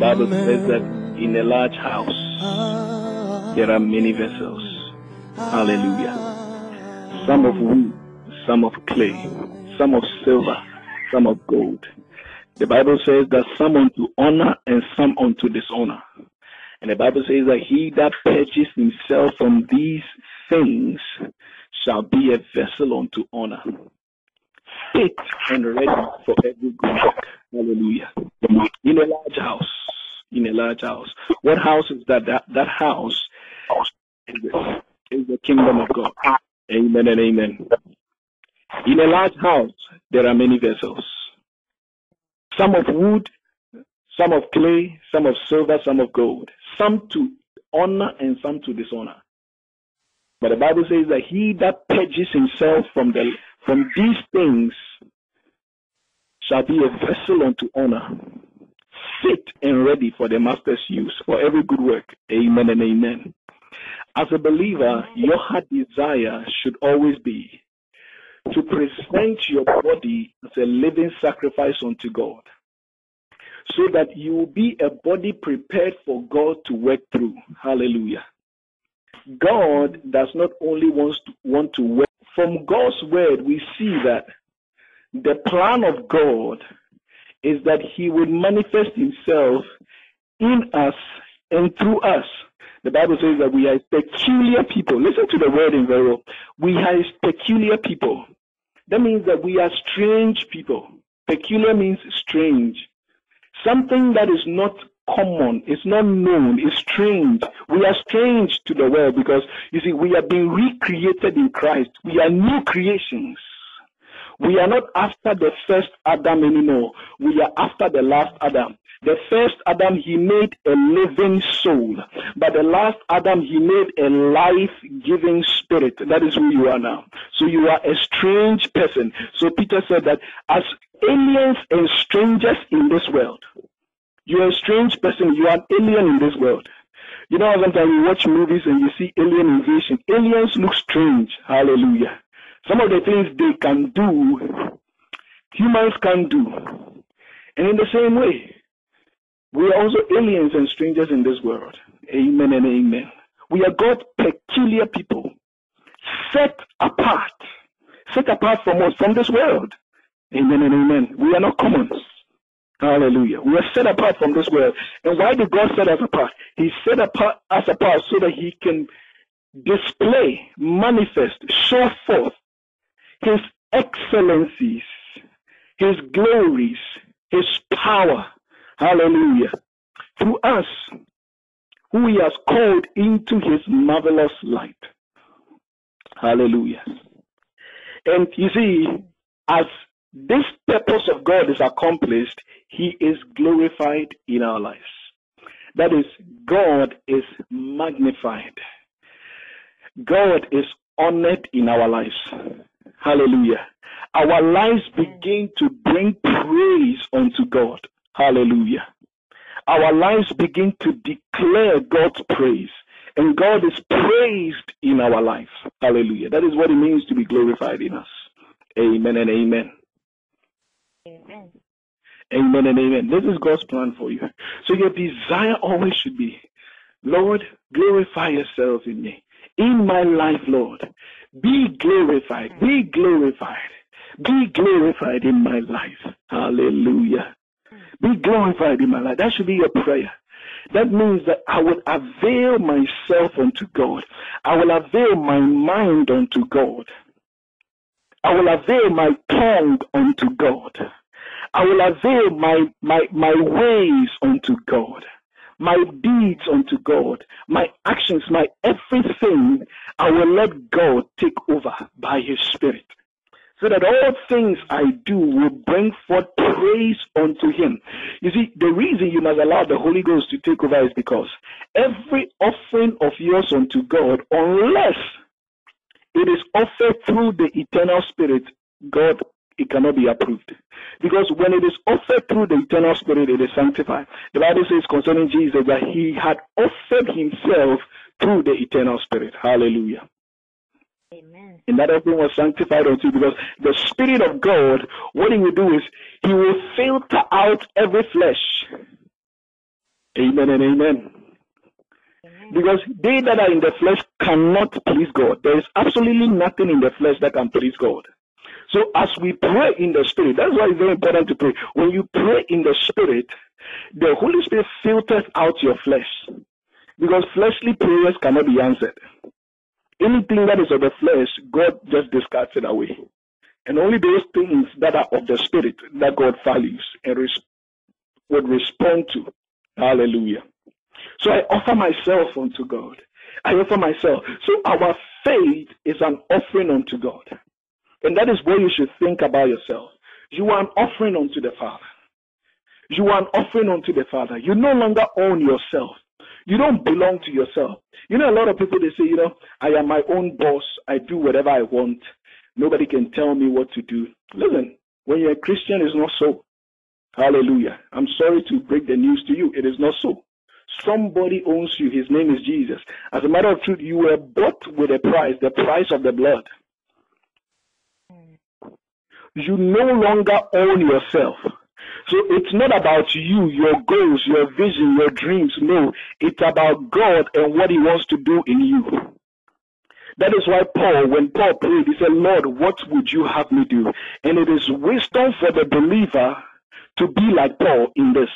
Bible says that in a large house there are many vessels. Hallelujah. Some of wood, some of clay, some of silver, some of gold. The Bible says that some unto honor and some unto dishonor. And the Bible says that he that purges himself from these things shall be a vessel unto honor, fit and ready for every good work. Hallelujah. In a large house. In a large house. What house is that? That, that house is the, kingdom of God. Amen and amen. In a large house, there are many vessels. Some of wood, some of clay, some of silver, some of gold. Some to honor and some to dishonor. But the Bible says that he that purges himself from the from these things shall be a vessel unto honor, fit and ready for the master's use for every good work. Amen and amen. As a believer, your heart desire should always be to present your body as a living sacrifice unto God so that you will be a body prepared for God to work through. Hallelujah. God does not only want to, want to work. From God's word, we see that the plan of God is that He would manifest Himself in us and through us. The Bible says that we are peculiar people. Listen to the word in very We are peculiar people. That means that we are strange people. Peculiar means strange. Something that is not common, it's not known, it's strange. We are strange to the world because, you see, we are being recreated in Christ. We are new creations. We are not after the first Adam anymore. We are after the last Adam. The first Adam, he made a living soul. But the last Adam, he made a life giving spirit. That is who you are now. So you are a strange person. So Peter said that as aliens and strangers in this world, you are a strange person. You are an alien in this world. You know, sometimes you watch movies and you see alien invasion. Aliens look strange. Hallelujah. Some of the things they can do, humans can do. And in the same way, we are also aliens and strangers in this world. Amen and amen. We are God's peculiar people, set apart, set apart from us, from this world. Amen and amen. We are not commons. Hallelujah. We are set apart from this world. And why did God set us apart? He set apart, us apart so that He can display, manifest, show forth his excellencies, his glories, his power. Hallelujah. Through us, who he has called into his marvelous light. Hallelujah. And you see, as this purpose of God is accomplished, he is glorified in our lives. That is, God is magnified. God is honored in our lives. Hallelujah. Our lives begin to bring praise unto God. Hallelujah. Our lives begin to declare God's praise. And God is praised in our life. Hallelujah. That is what it means to be glorified in us. Amen and amen. Amen. Amen and amen. This is God's plan for you. So your desire always should be, Lord, glorify yourself in me. In my life, Lord. Be glorified. Be glorified. Be glorified in my life. Hallelujah. Be glorified in my life. That should be your prayer. That means that I will avail myself unto God. I will avail my mind unto God. I will avail my tongue unto God. I will avail my, my, my ways unto God my deeds unto God, my actions, my everything, I will let God take over by His Spirit. So that all things I do will bring forth praise unto Him. You see, the reason you must allow the Holy Ghost to take over is because every offering of yours unto God, unless it is offered through the eternal Spirit, God it cannot be approved. Because when it is offered through the eternal spirit, it is sanctified. The Bible says concerning Jesus that he had offered himself through the eternal spirit. Hallelujah. Amen. And that everything was sanctified unto because the Spirit of God, what he will do is he will filter out every flesh. Amen and amen. Because they that are in the flesh cannot please God. There is absolutely nothing in the flesh that can please God. So as we pray in the spirit, that's why it's very important to pray. When you pray in the spirit, the Holy Spirit filters out your flesh. Because fleshly prayers cannot be answered. Anything that is of the flesh, God just discards it away. And only those things that are of the spirit that God values and res- would respond to. Hallelujah. So I offer myself unto God. I offer myself. So our faith is an offering unto God. And that is where you should think about yourself. You are an offering unto the Father. You are an offering unto the Father. You no longer own yourself. You don't belong to yourself. You know, a lot of people they say, you know, I am my own boss. I do whatever I want. Nobody can tell me what to do. Listen, when you're a Christian, it's not so. Hallelujah. I'm sorry to break the news to you. It is not so. Somebody owns you. His name is Jesus. As a matter of truth, you were bought with a price, the price of the blood. You no longer own yourself. So it's not about you, your goals, your vision, your dreams. No, it's about God and what He wants to do in you. That is why Paul, when Paul prayed, he said, Lord, what would you have me do? And it is wisdom for the believer to be like Paul in this.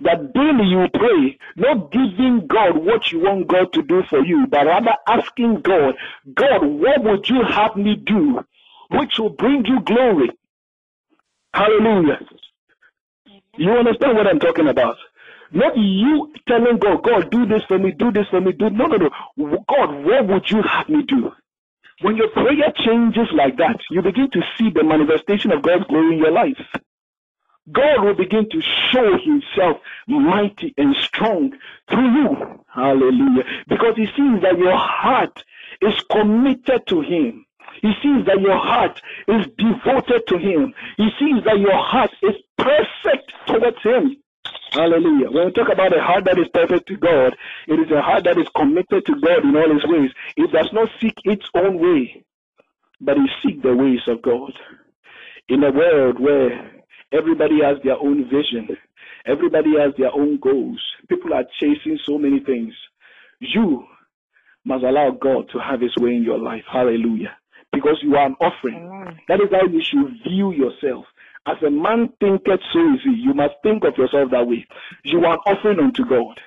That daily you pray, not giving God what you want God to do for you, but rather asking God, God, what would you have me do which will bring you glory? Hallelujah. You understand what I'm talking about? Not you telling God, God, do this for me, do this for me, do no, no, no. God, what would you have me do? When your prayer changes like that, you begin to see the manifestation of God's glory in your life. God will begin to show himself mighty and strong through you. Hallelujah. Because he sees that your heart is committed to him. He sees that your heart is devoted to him. He sees that your heart is perfect towards him. Hallelujah. When we talk about a heart that is perfect to God, it is a heart that is committed to God in all his ways. It does not seek its own way, but it seeks the ways of God. In a world where everybody has their own vision, everybody has their own goals, people are chasing so many things. You must allow God to have his way in your life. Hallelujah. Because you are an offering. Amen. That is how you should view yourself. As a man thinketh, so is he. You must think of yourself that way. You are an offering unto God.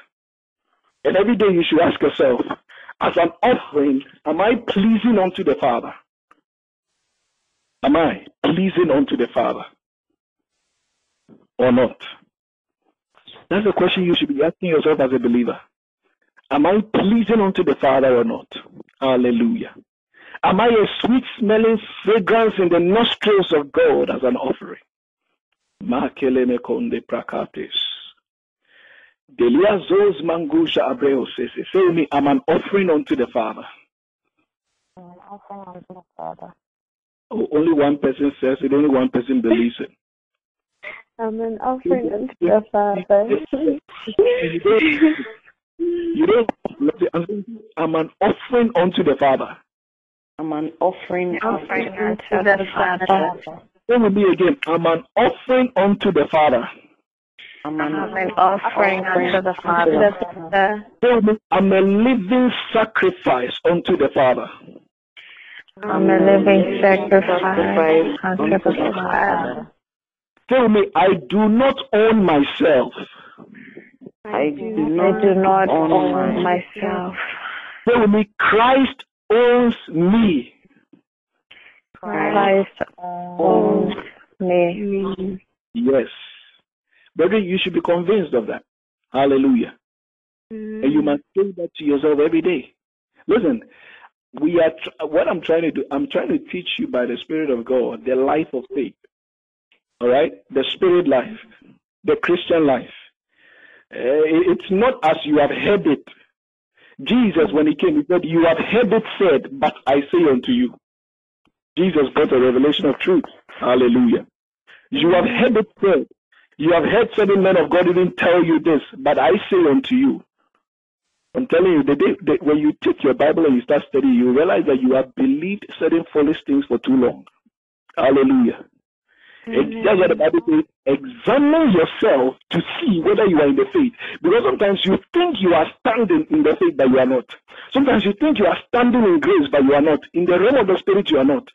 And every day you should ask yourself, as an offering, am I pleasing unto the Father? Am I pleasing unto the Father? Or not? That's the question you should be asking yourself as a believer. Am I pleasing unto the Father or not? Hallelujah. Am I a sweet smelling fragrance in the nostrils of God as an offering? Makeleme konde prakates. Delia zos mangusha abreo says, say me, I'm an offering unto the Father. An offering unto the Father. Oh, only one person says it, only one person believes it. I'm an offering unto the Father. you don't, I'm an offering unto the Father. I'm an offering, offering unto the Father. Say with me again. I'm an offering unto the Father. I'm an, I'm an offering unto the Father. Say with me. I'm a living sacrifice unto the Father. I'm a living sacrifice unto the Father. Tell me. I do not own myself. I do not, I do not own, own myself. Say with me. Christ owns me. Christ owns me. Yes. Brother, you should be convinced of that. Hallelujah. Mm. And you must say that to yourself every day. Listen, we are tr- what I'm trying to do, I'm trying to teach you by the Spirit of God the life of faith. All right? The spirit life, the Christian life. Uh, it's not as you have heard it. Jesus, when he came, he said, You have heard it said, but I say unto you. Jesus brought a revelation of truth. Hallelujah. You have heard it said. You have heard certain men of God even tell you this, but I say unto you. I'm telling you, the day, the, when you take your Bible and you start studying, you realize that you have believed certain foolish things for too long. Hallelujah. That's what the Bible says. Examine yourself to see whether you are in the faith. Because sometimes you think you are standing in the faith, but you are not. Sometimes you think you are standing in grace, but you are not. In the realm of the spirit, you are not.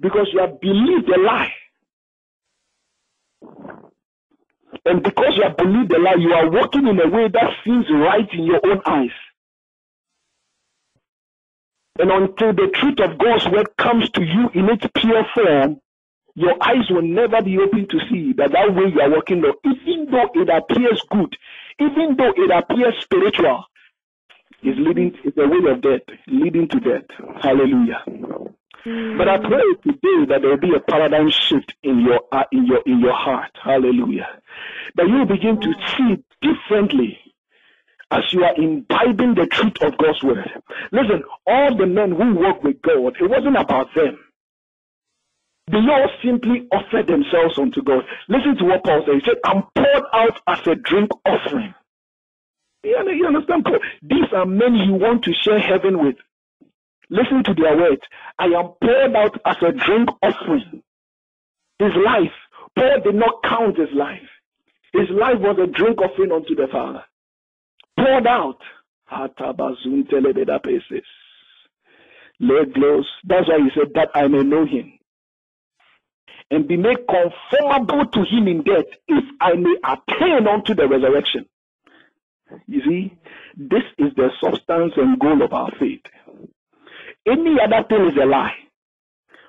Because you have believed a lie. And because you have believed a lie, you are walking in a way that seems right in your own eyes. And until the truth of God's word comes to you in its pure form, your eyes will never be open to see that that way you are walking, though, even though it appears good, even though it appears spiritual, is leading is a way of death, leading to death. Hallelujah. Mm. But I pray today that there will be a paradigm shift in your uh, in your in your heart. Hallelujah. That you begin to see differently as you are imbibing the truth of God's word. Listen, all the men who walk with God, it wasn't about them. They all simply offered themselves unto God. Listen to what Paul said. He said, I'm poured out as a drink offering. You understand? These are men you want to share heaven with. Listen to their words. I am poured out as a drink offering. His life, Paul did not count his life. His life was a drink offering unto the Father. Poured out. That's why he said that I may know him and be made conformable to him in death, if I may attain unto the resurrection. You see, this is the substance and goal of our faith. Any other thing is a lie.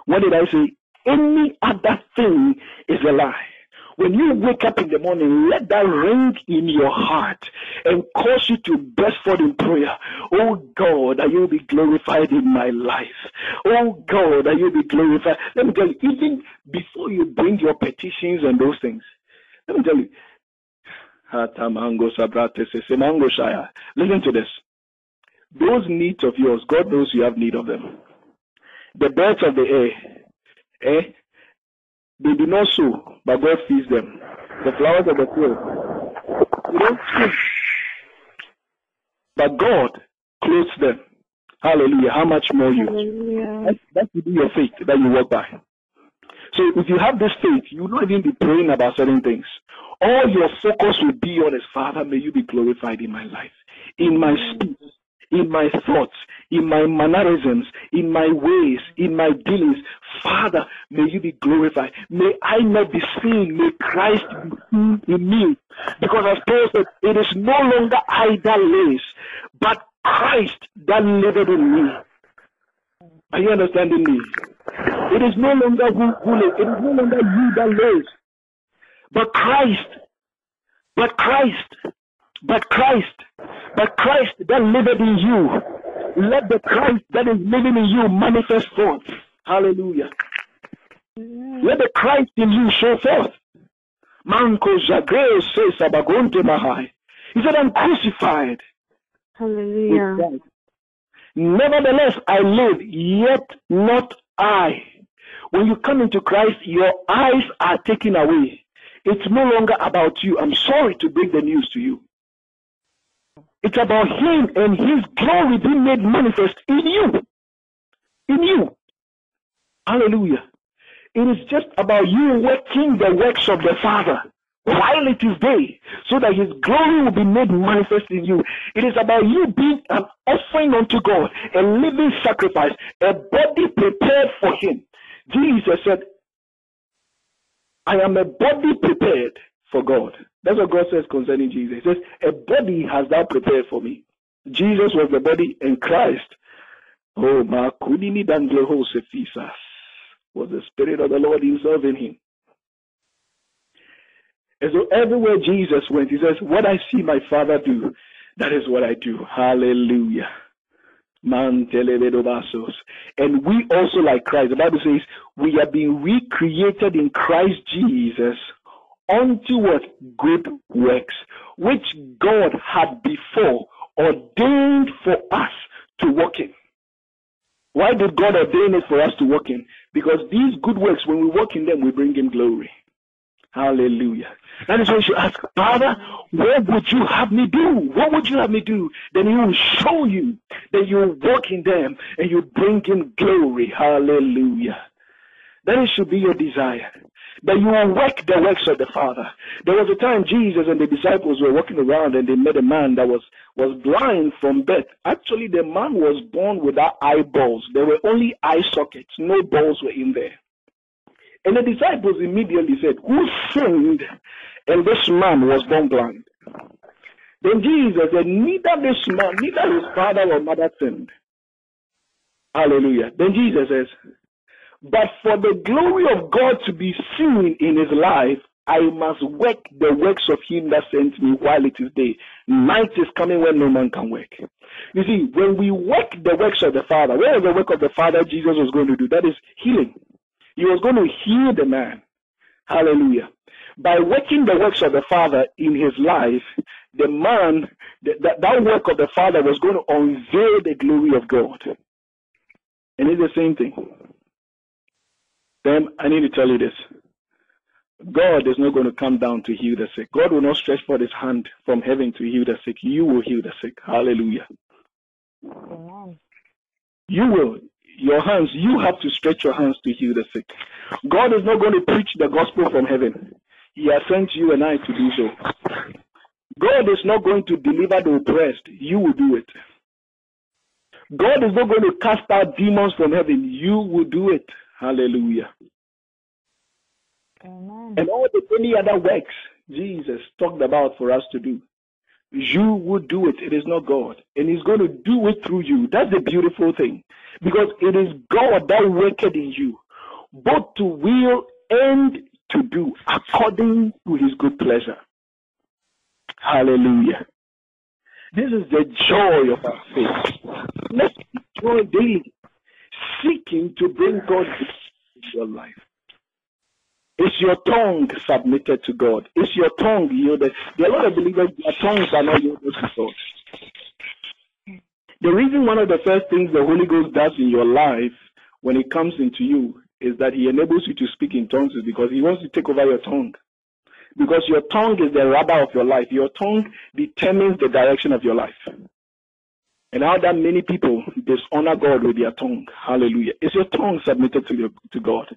What did I say? Any other thing is a lie. When you wake up in the morning, let that ring in your heart and cause you to burst forth in prayer. Oh God, that you be glorified in my life. Oh God, that you be glorified. Let me tell you, even before you bring your petitions and those things, let me tell you. Listen to this. Those needs of yours, God knows you have need of them. The birds of the air, eh? They do not sow, but God feeds them. The flowers of the field, they don't speak, but God clothes them. Hallelujah. How much more you? That's, that's to be your faith that you walk by. So if you have this faith, you will not even be praying about certain things. All your focus will be on is, Father, may you be glorified in my life, in my speech, in my thoughts, in my mannerisms, in my ways, in my dealings. Father, may you be glorified. May I not be seen. May Christ be seen in me. Because as Paul said, it is no longer I that lives, but Christ that liveth in me. Are you understanding me? It is no longer who, who lives. It is no longer you that lives, but Christ. But Christ. But Christ. But Christ that liveth in you let the Christ that is living in you manifest forth. Hallelujah. Let the Christ in you show forth. Manko Zagre says Abagonte Mahai. He said, I'm crucified. Hallelujah. Nevertheless, I live, yet not I. When you come into Christ, your eyes are taken away. It's no longer about you. I'm sorry to bring the news to you. It's about Him and His glory being made manifest in you. In you. Hallelujah. It is just about you working the works of the Father while it is day, so that His glory will be made manifest in you. It is about you being an offering unto God, a living sacrifice, a body prepared for Him. Jesus said, I am a body prepared for God. That's what God says concerning Jesus. He says, A body has thou prepared for me. Jesus was the body, and Christ, oh, Makudini Dangleho Sephysas, was the Spirit of the Lord Himself in him. And so everywhere Jesus went, He says, What I see my Father do, that is what I do. Hallelujah. And we also, like Christ, the Bible says, we are being recreated in Christ Jesus unto what good works, which God had before ordained for us to walk in. Why did God ordain it for us to walk in? Because these good works, when we walk in them, we bring Him glory. Hallelujah. That is why you ask, Father, what would you have me do? What would you have me do? Then He will show you that you walk in them and you bring Him glory. Hallelujah. That should be your desire. That you will work the works of the Father. There was a time Jesus and the disciples were walking around and they met a man that was, was blind from birth. Actually, the man was born without eyeballs. There were only eye sockets. No balls were in there. And the disciples immediately said, Who sinned? And this man was born blind. Then Jesus said, Neither this man, neither his father or mother sinned. Hallelujah. Then Jesus says, But for the glory of God to be seen in his life, I must work the works of him that sent me while it is day. Night is coming when no man can work. You see, when we work the works of the Father, where is the work of the Father Jesus was going to do? That is healing. He was going to heal the man. Hallelujah. By working the works of the Father in his life, the man, that, that work of the Father was going to unveil the glory of God. And it's the same thing. Then I need to tell you this. God is not going to come down to heal the sick. God will not stretch forth his hand from heaven to heal the sick. You will heal the sick. Hallelujah. Amen. You will your hands, you have to stretch your hands to heal the sick. God is not going to preach the gospel from heaven. He has sent you and I to do so. God is not going to deliver the oppressed. You will do it. God is not going to cast out demons from heaven. You will do it. Hallelujah. Amen. And all the many other works Jesus talked about for us to do. You would do it. It is not God. And He's going to do it through you. That's the beautiful thing. Because it is God that worketh in you, both to will and to do according to His good pleasure. Hallelujah. This is the joy of our faith. Let's joy daily, seeking to bring God into your life. Is your tongue submitted to God? Is your tongue yielded? There are a lot of believers, their tongues are not yielded to God. The reason one of the first things the Holy Ghost does in your life when it comes into you is that he enables you to speak in tongues because he wants to take over your tongue. Because your tongue is the rubber of your life. Your tongue determines the direction of your life. And how that many people dishonor God with their tongue. Hallelujah. Is your tongue submitted to, your, to God?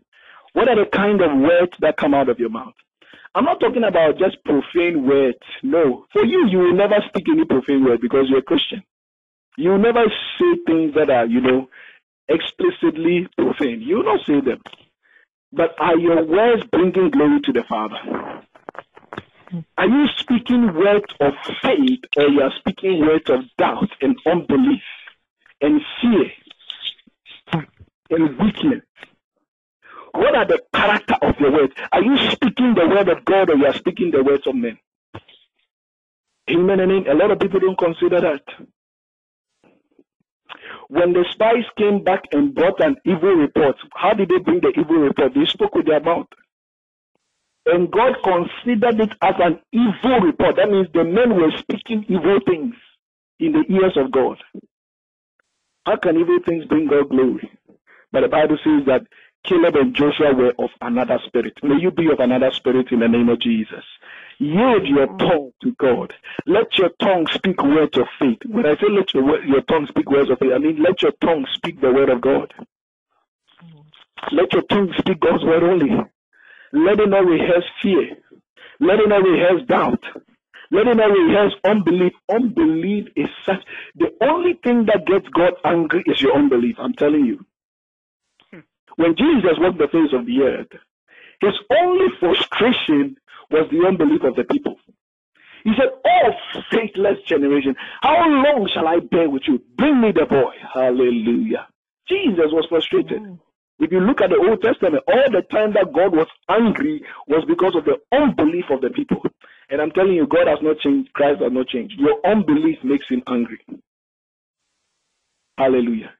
What are the kind of words that come out of your mouth? I'm not talking about just profane words. No. For you, you will never speak any profane word because you're a Christian. You will never say things that are, you know, explicitly profane. You will not say them. But are your words bringing glory to the Father? Are you speaking words of faith or you are speaking words of doubt and unbelief and fear and weakness? What are the character of your words? Are you speaking the word of God or you are speaking the words of men? Amen and amen. A lot of people don't consider that. When the spies came back and brought an evil report, how did they bring the evil report? They spoke with their mouth. And God considered it as an evil report. That means the men were speaking evil things in the ears of God. How can evil things bring God glory? But the Bible says that Caleb and Joshua were of another spirit. May you be of another spirit in the name of Jesus. Yield your tongue to God. Let your tongue speak words of faith. When I say let your, your tongue speak words of faith, I mean let your tongue speak the word of God. Let your tongue speak God's word only. Let it not rehearse fear. Let it not rehearse doubt. Let it not rehearse unbelief. Unbelief is such. The only thing that gets God angry is your unbelief. I'm telling you. When Jesus walked the face of the earth, his only frustration was the unbelief of the people. He said, Oh, faithless generation, how long shall I bear with you? Bring me the boy. Hallelujah. Jesus was frustrated. Mm. If you look at the Old Testament, all the time that God was angry was because of the unbelief of the people. And I'm telling you, God has not changed, Christ has not changed. Your unbelief makes him angry. Hallelujah.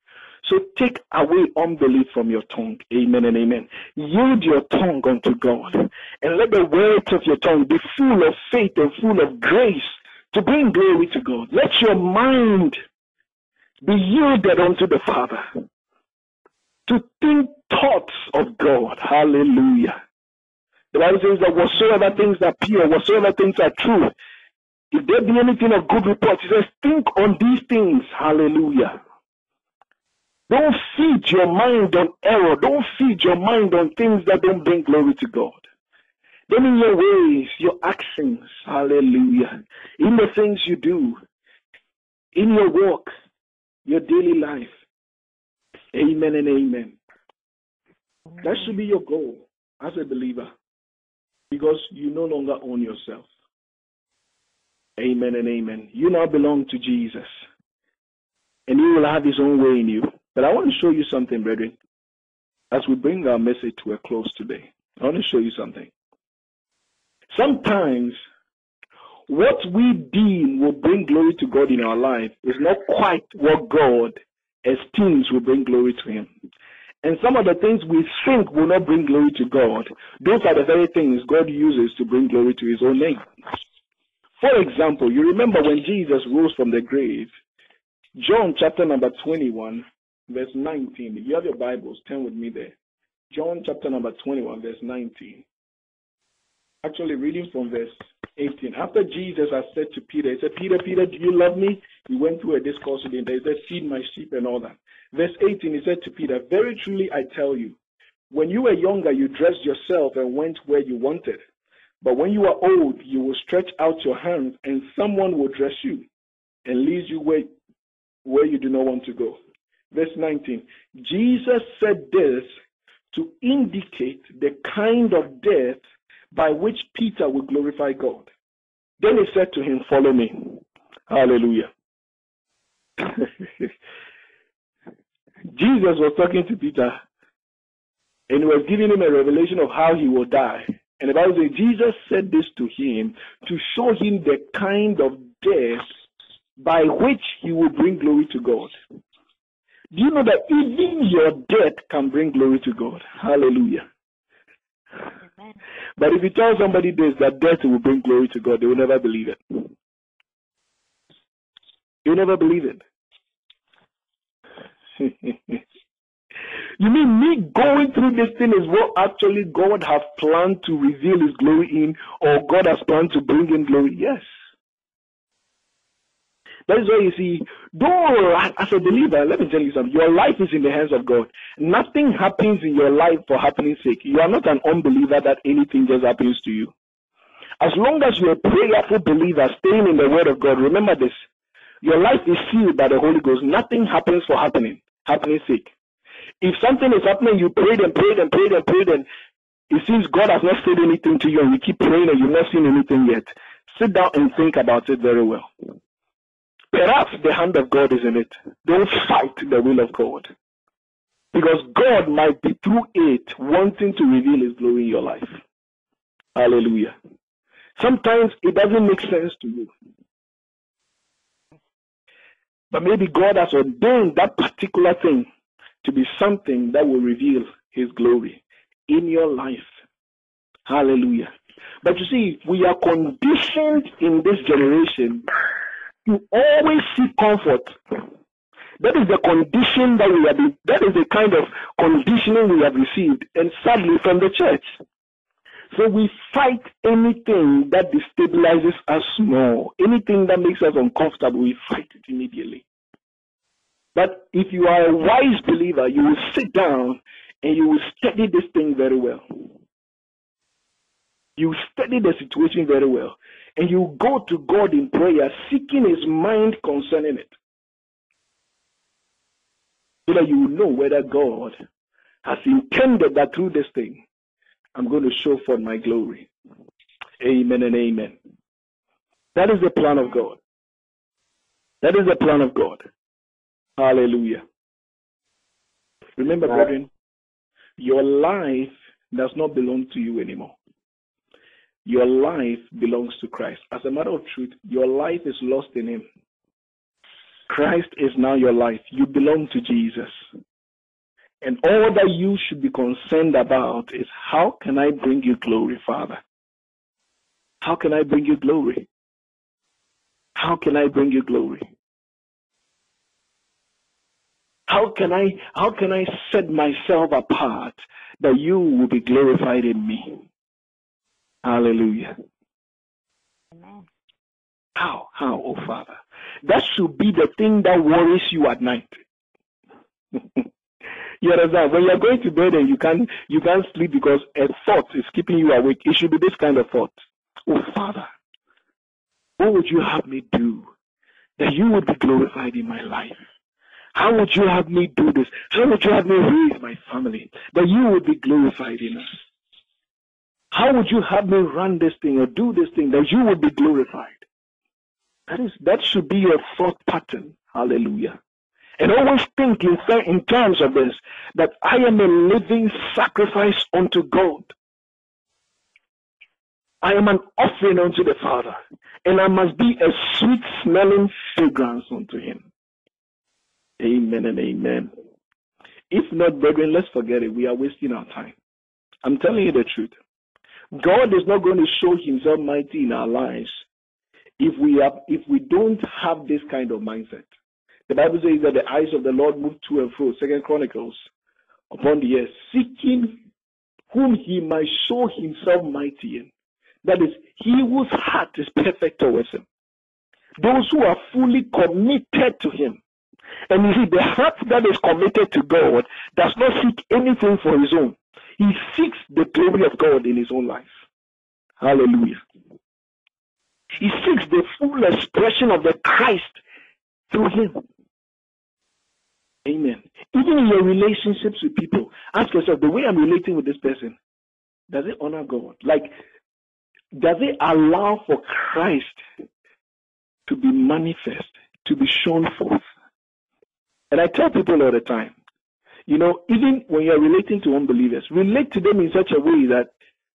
So take away unbelief from your tongue. Amen and amen. Yield your tongue unto God. And let the words of your tongue be full of faith and full of grace to bring glory to God. Let your mind be yielded unto the Father. To think thoughts of God. Hallelujah. The Bible says that whatsoever things are pure, whatsoever things are true, if there be anything of good report, he says, think on these things. Hallelujah. Don't feed your mind on error. Don't feed your mind on things that don't bring glory to God. Then in your ways, your actions, hallelujah, in the things you do, in your walk, your daily life, amen and amen. That should be your goal as a believer because you no longer own yourself. Amen and amen. You now belong to Jesus and he will have his own way in you. But I want to show you something, brethren, as we bring our message to a close today. I want to show you something. Sometimes what we deem will bring glory to God in our life is not quite what God esteems will bring glory to Him. And some of the things we think will not bring glory to God, those are the very things God uses to bring glory to His own name. For example, you remember when Jesus rose from the grave, John chapter number 21, verse 19. If you have your Bibles, turn with me there. John chapter number 21, verse 19. Actually, reading from verse 18. After Jesus had said to Peter, He said, Peter, Peter, do you love me? He went through a discourse with him. He said, Feed my sheep and all that. Verse 18, he said to Peter, Very truly I tell you, when you were younger, you dressed yourself and went where you wanted. But when you are old, you will stretch out your hands, and someone will dress you and lead you where, where you do not want to go. Verse 19 Jesus said this to indicate the kind of death by which Peter would glorify God. Then he said to him, Follow me. Hallelujah. Jesus was talking to Peter and he was giving him a revelation of how he will die. And the Bible says Jesus said this to him to show him the kind of death by which he will bring glory to God. Do you know that even your death can bring glory to God? Hallelujah. But if you tell somebody this, that death will bring glory to God, they will never believe it. You'll never believe it. you mean me going through this thing is what actually God has planned to reveal his glory in, or God has planned to bring in glory? Yes. That is why you see, though as a believer, let me tell you something, your life is in the hands of God. Nothing happens in your life for happening sake. You are not an unbeliever that anything just happens to you. As long as you're a prayerful believer, staying in the word of God, remember this. Your life is sealed by the Holy Ghost. Nothing happens for happening, happening's sake. If something is happening, you prayed and prayed and prayed and prayed, and it seems God has not said anything to you, and you keep praying and you've not seen anything yet. Sit down and think about it very well. Perhaps the hand of God is in it. Don't fight the will of God. Because God might be through it wanting to reveal his glory in your life. Hallelujah. Sometimes it doesn't make sense to you. But maybe God has ordained that particular thing to be something that will reveal his glory in your life. Hallelujah. But you see, we are conditioned in this generation to always seek comfort. That is the condition that we have that is the kind of conditioning we have received, and sadly from the church. So we fight anything that destabilizes us more, anything that makes us uncomfortable, we fight it immediately. But if you are a wise believer, you will sit down and you will study this thing very well. You study the situation very well and you go to God in prayer, seeking His mind concerning it. So that you know whether God has intended that through this thing, I'm going to show forth my glory. Amen and amen. That is the plan of God. That is the plan of God. Hallelujah. Remember, brethren, your life does not belong to you anymore. Your life belongs to Christ. As a matter of truth, your life is lost in Him. Christ is now your life. You belong to Jesus. And all that you should be concerned about is how can I bring you glory, Father? How can I bring you glory? How can I bring you glory? How can I how can I set myself apart that you will be glorified in me? Hallelujah. Amen. How? How, oh Father? That should be the thing that worries you at night. you understand? When you're going to bed and you can't you can't sleep because a thought is keeping you awake, it should be this kind of thought. Oh Father, what would you have me do that you would be glorified in my life? How would you have me do this? How would you have me raise my family that you would be glorified in us? How would you have me run this thing or do this thing that you would be glorified? That is that should be your thought pattern. Hallelujah. And always think in, in terms of this that I am a living sacrifice unto God. I am an offering unto the Father, and I must be a sweet smelling fragrance unto Him. Amen and amen. If not, brethren, let's forget it. We are wasting our time. I'm telling you the truth. God is not going to show Himself mighty in our lives if we have, if we don't have this kind of mindset. The Bible says that the eyes of the Lord move to and fro, Second Chronicles, upon the earth, seeking whom he might show himself mighty in. That is, he whose heart is perfect towards him. Those who are fully committed to him. And you see, the heart that is committed to God does not seek anything for his own. He seeks the glory of God in his own life. Hallelujah. He seeks the full expression of the Christ through him. Amen. Even in your relationships with people, ask yourself the way I'm relating with this person, does it honor God? Like, does it allow for Christ to be manifest, to be shown forth? And I tell people all the time, you know, even when you're relating to unbelievers, relate to them in such a way that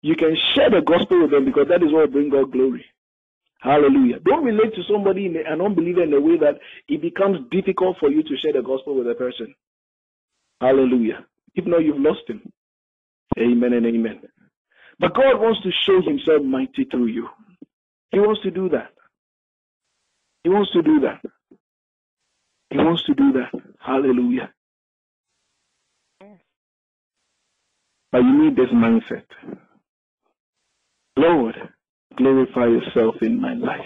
you can share the gospel with them because that is what brings God glory. Hallelujah. Don't relate to somebody, in an unbeliever, in a way that it becomes difficult for you to share the gospel with a person. Hallelujah. If not, you've lost him. Amen and amen. But God wants to show himself mighty through you. He wants to do that. He wants to do that. He wants to do that. Hallelujah. But you need this mindset. Lord, glorify yourself in my life.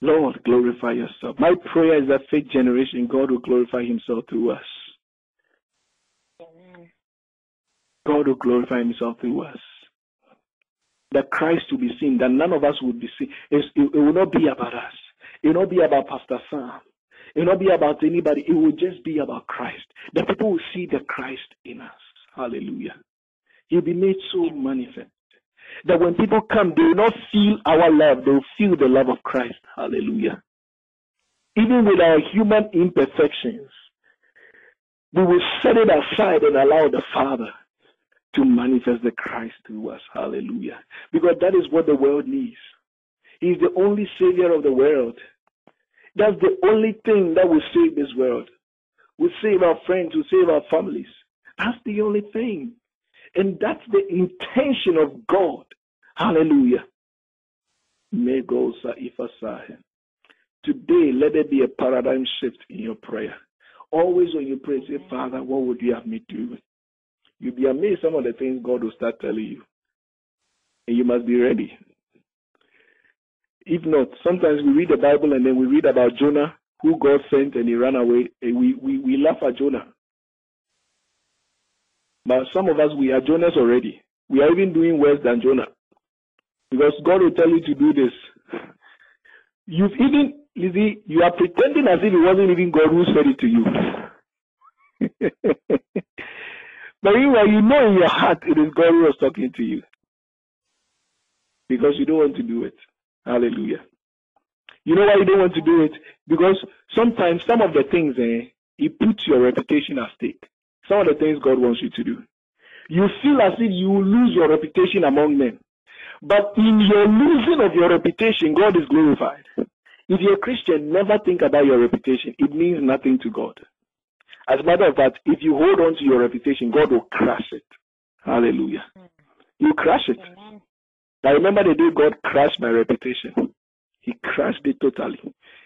Lord, glorify yourself. My prayer is that faith generation, God will glorify himself through us. Amen. God will glorify himself through us. That Christ will be seen, that none of us would be seen. It, it, it will not be about us. It will not be about Pastor Sam. It will not be about anybody. It will just be about Christ. The people will see the Christ in us. Hallelujah. He'll be made so manifest that when people come, they will not feel our love, they will feel the love of Christ. Hallelujah. Even with our human imperfections, we will set it aside and allow the Father to manifest the Christ through us. Hallelujah. Because that is what the world needs. He's the only Savior of the world. That's the only thing that will save this world. Will save our friends, will save our families. That's the only thing. And that's the intention of God. Hallelujah. Today, let there be a paradigm shift in your prayer. Always when you pray, say, Father, what would you have me do? You'll be amazed some of the things God will start telling you. And you must be ready. If not, sometimes we read the Bible and then we read about Jonah, who God sent and he ran away, and we, we, we laugh at Jonah. But some of us, we are Jonahs already. We are even doing worse than Jonah. Because God will tell you to do this. You've even, Lizzie, you are pretending as if it wasn't even God who said it to you. but meanwhile, you know in your heart it is God who was talking to you. Because you don't want to do it. Hallelujah. You know why you don't want to do it? Because sometimes some of the things, eh, it puts your reputation at stake. Some of the things God wants you to do. You feel as if you lose your reputation among men. But in your losing of your reputation, God is glorified. If you're a Christian, never think about your reputation. It means nothing to God. As a matter of fact, if you hold on to your reputation, God will crush it. Hallelujah. You crush it. I remember the day God crushed my reputation. He crushed it totally.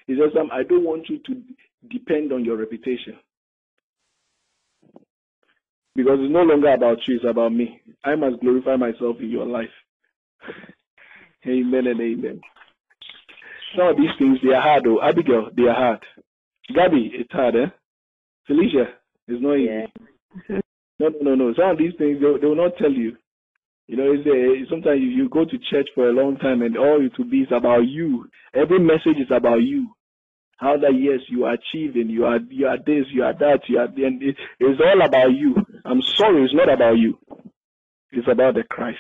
He says, I don't want you to depend on your reputation. Because it's no longer about you, it's about me. I must glorify myself in your life. amen and amen. Some of these things, they are hard, though. Abigail, they are hard. Gabby, it's hard, eh? Felicia, it's not easy. Yeah. No, no, no, no. Some of these things they, they will not tell you. You know, a, eh, sometimes you, you go to church for a long time and all it will be is about you. Every message is about you. How that yes, you are achieving, you are you are this, you are that, you are and it, it's all about you. I'm sorry, it's not about you. It's about the Christ.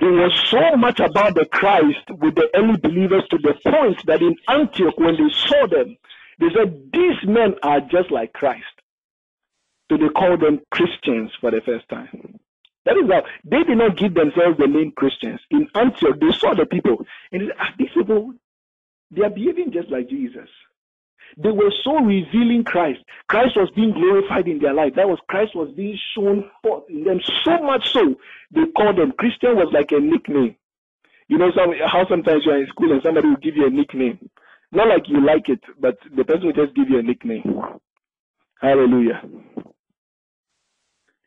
It was so much about the Christ with the early believers to the point that in Antioch, when they saw them, they said, These men are just like Christ. So they called them Christians for the first time. That is how they did not give themselves the name Christians. In Antioch, they saw the people and they said, ah, these people, they are behaving just like Jesus. They were so revealing Christ. Christ was being glorified in their life. That was Christ was being shown forth in them so much so they called them Christian was like a nickname. You know some, how sometimes you are in school and somebody will give you a nickname. Not like you like it, but the person will just give you a nickname. Hallelujah.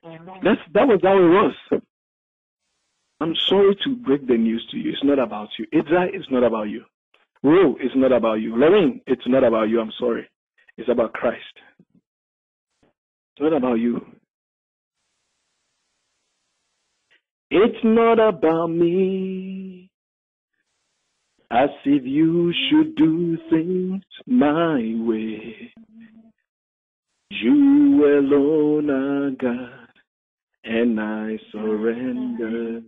That's that was how it was. I'm sorry to break the news to you. It's not about you. Idra, uh, it's not about you. Ro, it's not about you. Lorraine, it's not about you. I'm sorry. It's about Christ. It's not about you. It's not about me. As if you should do things my way. You alone are God, and I surrender.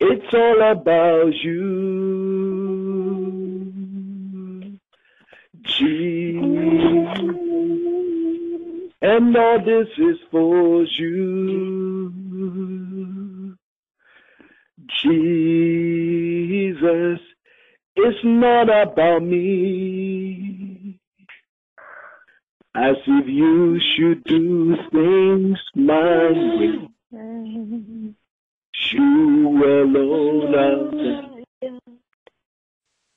It's all about you, Jesus. And all this is for you, Jesus. It's not about me. As if you should do things my way. You alone are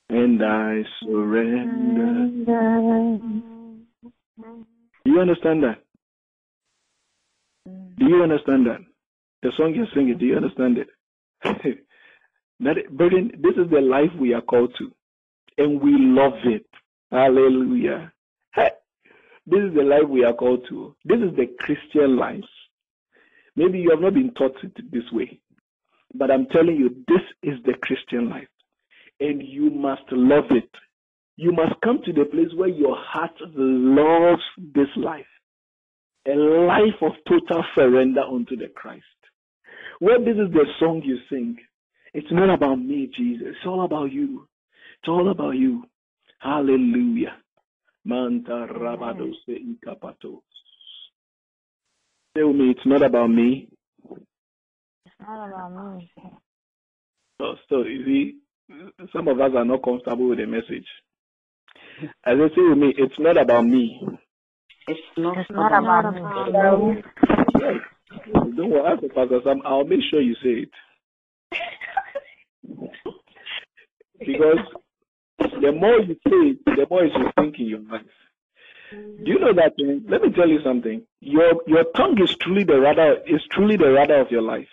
and I surrender. Do you understand that? Do you understand that? The song you're singing, do you understand it? that, brethren, this is the life we are called to, and we love it. Hallelujah. This is the life we are called to. This is the Christian life. Maybe you have not been taught it this way. But I'm telling you, this is the Christian life. And you must love it. You must come to the place where your heart loves this life. A life of total surrender unto the Christ. Where this is the song you sing. It's not about me, Jesus. It's all about you. It's all about you. Hallelujah. Manta rabados ikapatos. Tell me, it's not about me. It's not about me. So, so you see, some of us are not comfortable with the message. As I say with me, it's not about me. It's not, it's not about, about me. Yes. Don't worry, ask the pastor Sam. I'll make sure you say it. because the more you say it, the more you think in your life. Do you know that? thing? Let me tell you something. Your your tongue is truly the rudder. Is truly the rudder of your life.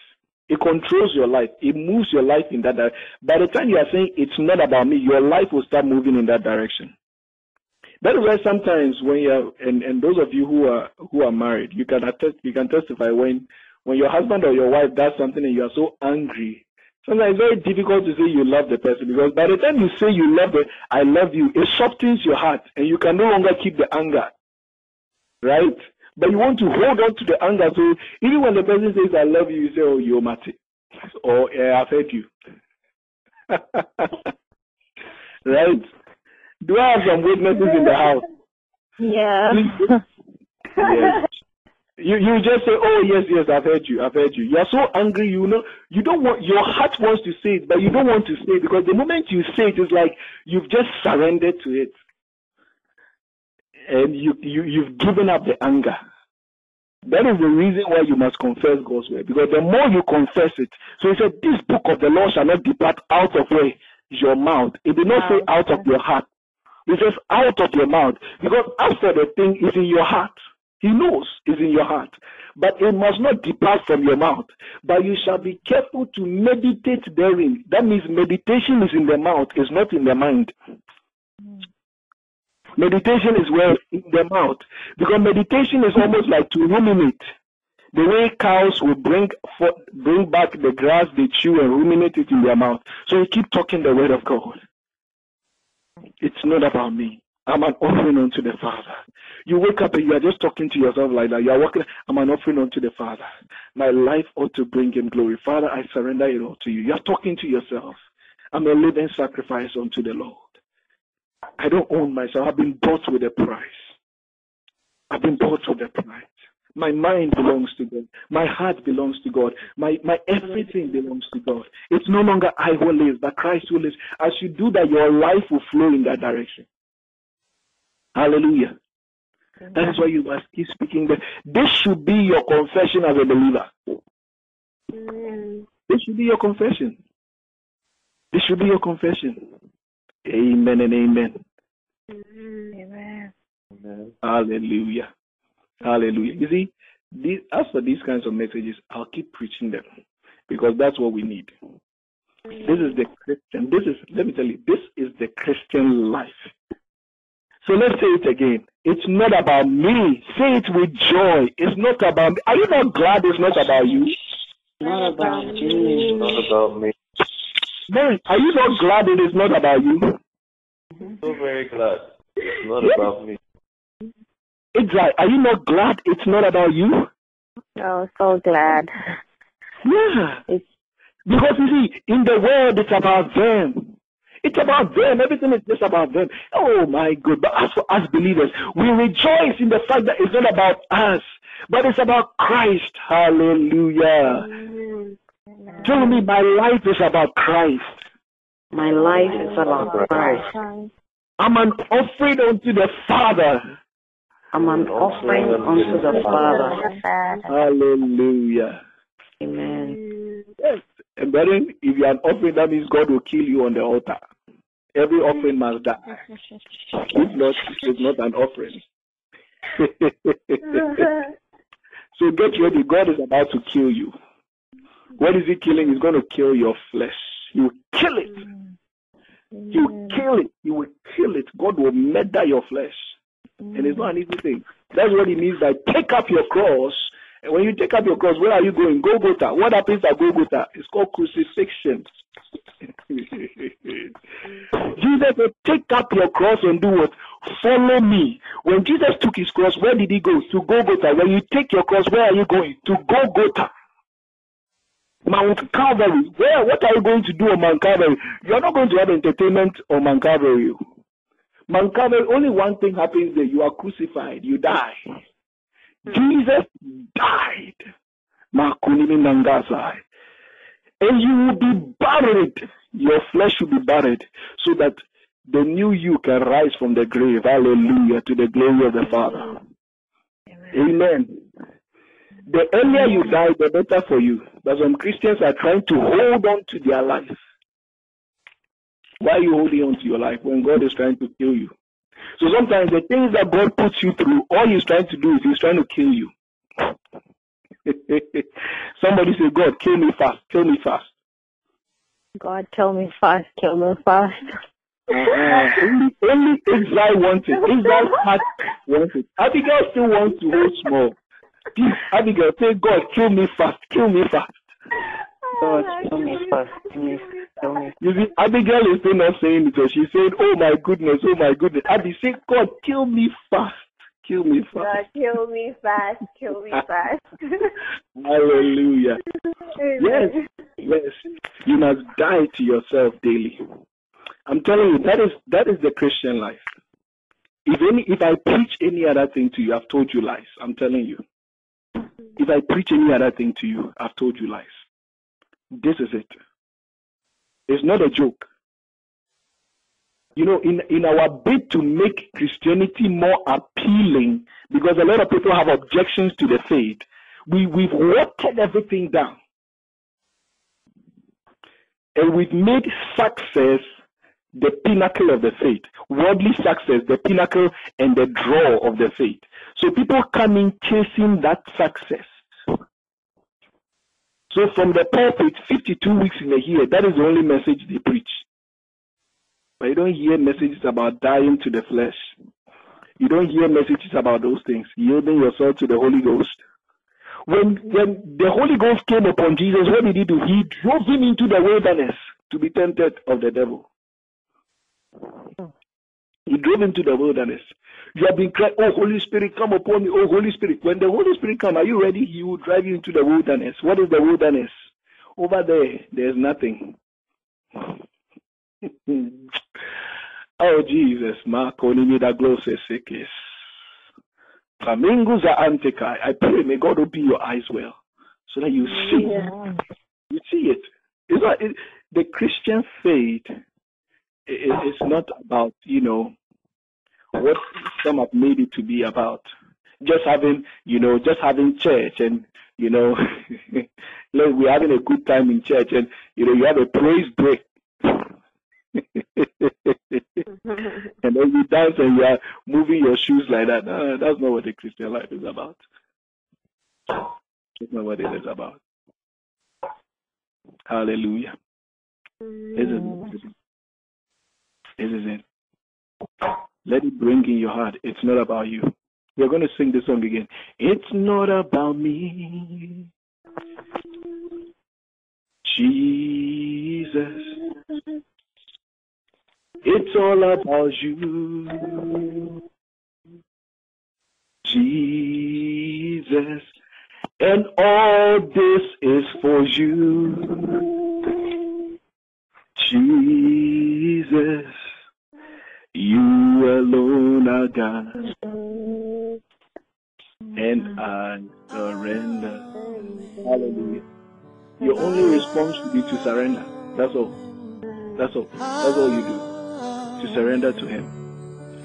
It controls your life. It moves your life in that direction. By the time you are saying it's not about me, your life will start moving in that direction. That is why sometimes when you're and, and those of you who are who are married, you can attest you can testify when when your husband or your wife does something and you are so angry. Sometimes it's very difficult to say you love the person because by the time you say you love it, I love you, it softens your heart and you can no longer keep the anger. Right? But you want to hold on to the anger. So even when the person says, I love you, you say, Oh, you're Mati. Or yeah, I've heard you. right? Do I have some witnesses in the house? Yeah. yes. You you just say, Oh yes, yes, I've heard you, I've heard you. You're so angry, you know you don't want your heart wants to say it, but you don't want to say it because the moment you say it, it's like you've just surrendered to it and you, you, you've given up the anger. That is the reason why you must confess God's word. Because the more you confess it, so he said, This book of the law shall not depart out of where? Your mouth. It did not say out of your heart. It says out of your mouth. Because after the thing is in your heart. He knows is in your heart. But it must not depart from your mouth. But you shall be careful to meditate therein. That means meditation is in the mouth, it's not in the mind. Meditation is where in the mouth because meditation is almost like to ruminate. The way cows will bring for, bring back the grass they chew and ruminate it in their mouth. So you keep talking the word of God. It's not about me. I'm an offering unto the Father. You wake up and you are just talking to yourself like that. You are walking, I'm an offering unto the Father. My life ought to bring him glory. Father, I surrender it all to you. You are talking to yourself. I'm a living sacrifice unto the Lord. I don't own myself. I've been bought with a price. I've been bought with a price. My mind belongs to God. My heart belongs to God. My, my everything belongs to God. It's no longer I who lives, but Christ who lives. As you do that, your life will flow in that direction. Hallelujah. That is why you must keep speaking. This should be your confession as a believer. This should be your confession. This should be your confession. Amen and amen. Amen. Hallelujah. Hallelujah. You see, these, as for these kinds of messages, I'll keep preaching them because that's what we need. This is the Christian. This is, let me tell you, this is the Christian life. So let's say it again. It's not about me. Say it with joy. It's not about me. Are you not glad it's not about you? Not about you. Not about me. Mary, are you not glad it is not about you? So very glad. It's not about me. Exactly. Are you not glad it's not about you? Oh, so glad. Yeah. It's Because you see, in the world, it's about them. It's about them. Everything is just about them. Oh my God. But as for us believers, we rejoice in the fact that it's not about us, but it's about Christ. Hallelujah. Tell me, my life is about Christ. My life is about Christ. I'm an offering unto the Father. I'm an offering unto the Father. Hallelujah. Amen. Yes. And brethren, if you are an offering, that means God will kill you on the altar. Every offering must die. If not, it's not an offering. so get ready. God is about to kill you. What is he killing? He's going to kill your flesh. Will kill it. Will kill it. He will kill it. God will murder your flesh. And it's not an easy thing. That's what it means by take up your cross. And when you take up your cross, where are you going? Golgotha. What happens at Golgotha? It's called crucifixion. Jesus said, Take up your cross and do what? Follow me. When Jesus took his cross, where did he go? To Golgotha. When you take your cross, where are you going? To Golgotha. Mount Calvary. Where? What are you going to do on Mount Calvary? You're not going to have entertainment on Mount Calvary. Mount Calvary, only one thing happens there. You are crucified. You die. Hmm. Jesus died. Makunimi Nangasai. And you will be buried. Your flesh will be buried so that the new you can rise from the grave. Hallelujah. To the glory of the Father. Amen. The earlier you die, the better for you. But some Christians are trying to hold on to their life. Why are you holding on to your life when God is trying to kill you? So sometimes the things that God puts you through, all He's trying to do is He's trying to kill you. Somebody say, God, kill me fast, kill me fast. God, kill me fast, kill me fast. Uh-uh. only, only Israel wants it. Israel's heart wants it. Abigail still wants to hold small. Please, Abigail, say, God, kill me fast, kill me fast. God, kill me fast, Kill me, kill me. You see, Abigail is still not saying it. So she said, Oh my goodness, oh my goodness. Abby, say, God, kill me fast. Kill me fast. God, kill me fast, kill me fast. Hallelujah. Yes, yes. You must die to yourself daily. I'm telling you, that is that is the Christian life. If any if I preach any other thing to you, I've told you lies. I'm telling you. If I preach any other thing to you, I've told you lies. This is it. It's not a joke. You know, in, in our bid to make Christianity more appealing, because a lot of people have objections to the faith, we, we've watered everything down. And we've made success the pinnacle of the faith. Worldly success, the pinnacle and the draw of the faith. So people come in chasing that success. So from the pulpit, 52 weeks in a year, that is the only message they preach. But you don't hear messages about dying to the flesh. You don't hear messages about those things. Yielding yourself to the Holy Ghost. When when the Holy Ghost came upon Jesus, what did he do? He drove him into the wilderness to be tempted of the devil. He drove him to the wilderness. You have been crying, Oh Holy Spirit, come upon me, oh Holy Spirit. When the Holy Spirit come, are you ready? He will drive you into the wilderness. What is the wilderness? Over there, there's nothing. oh Jesus, Marconi me da glose sekis. Flamingos are antekai. I pray, may God open your eyes well so that you see. Yeah. You see it. It's not, it, the Christian faith is not about, you know, what some have made it to be about. Just having, you know, just having church and, you know, like we're having a good time in church and, you know, you have a praise break. and then you dance and you are moving your shoes like that. No, that's not what the Christian life is about. That's not what it is about. Hallelujah. This is it. This is it. Let it bring in your heart. It's not about you. We're going to sing this song again. It's not about me. Jesus. It's all about you. Jesus. And all this is for you. Jesus. You alone are God. And I surrender. Hallelujah. Your only response should be to surrender. That's all. That's all. That's all you do. To surrender to Him.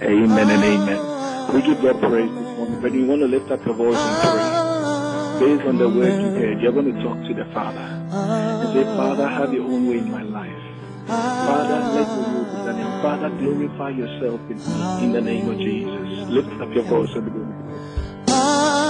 Amen and amen. We give God praise this morning. But you want to lift up your voice and pray. Based on the word you heard, you're going to talk to the Father. And say, Father, have your own way in my life. Father, let your be done. Father, glorify yourself in, in the name of Jesus. Lift up your voice and begin.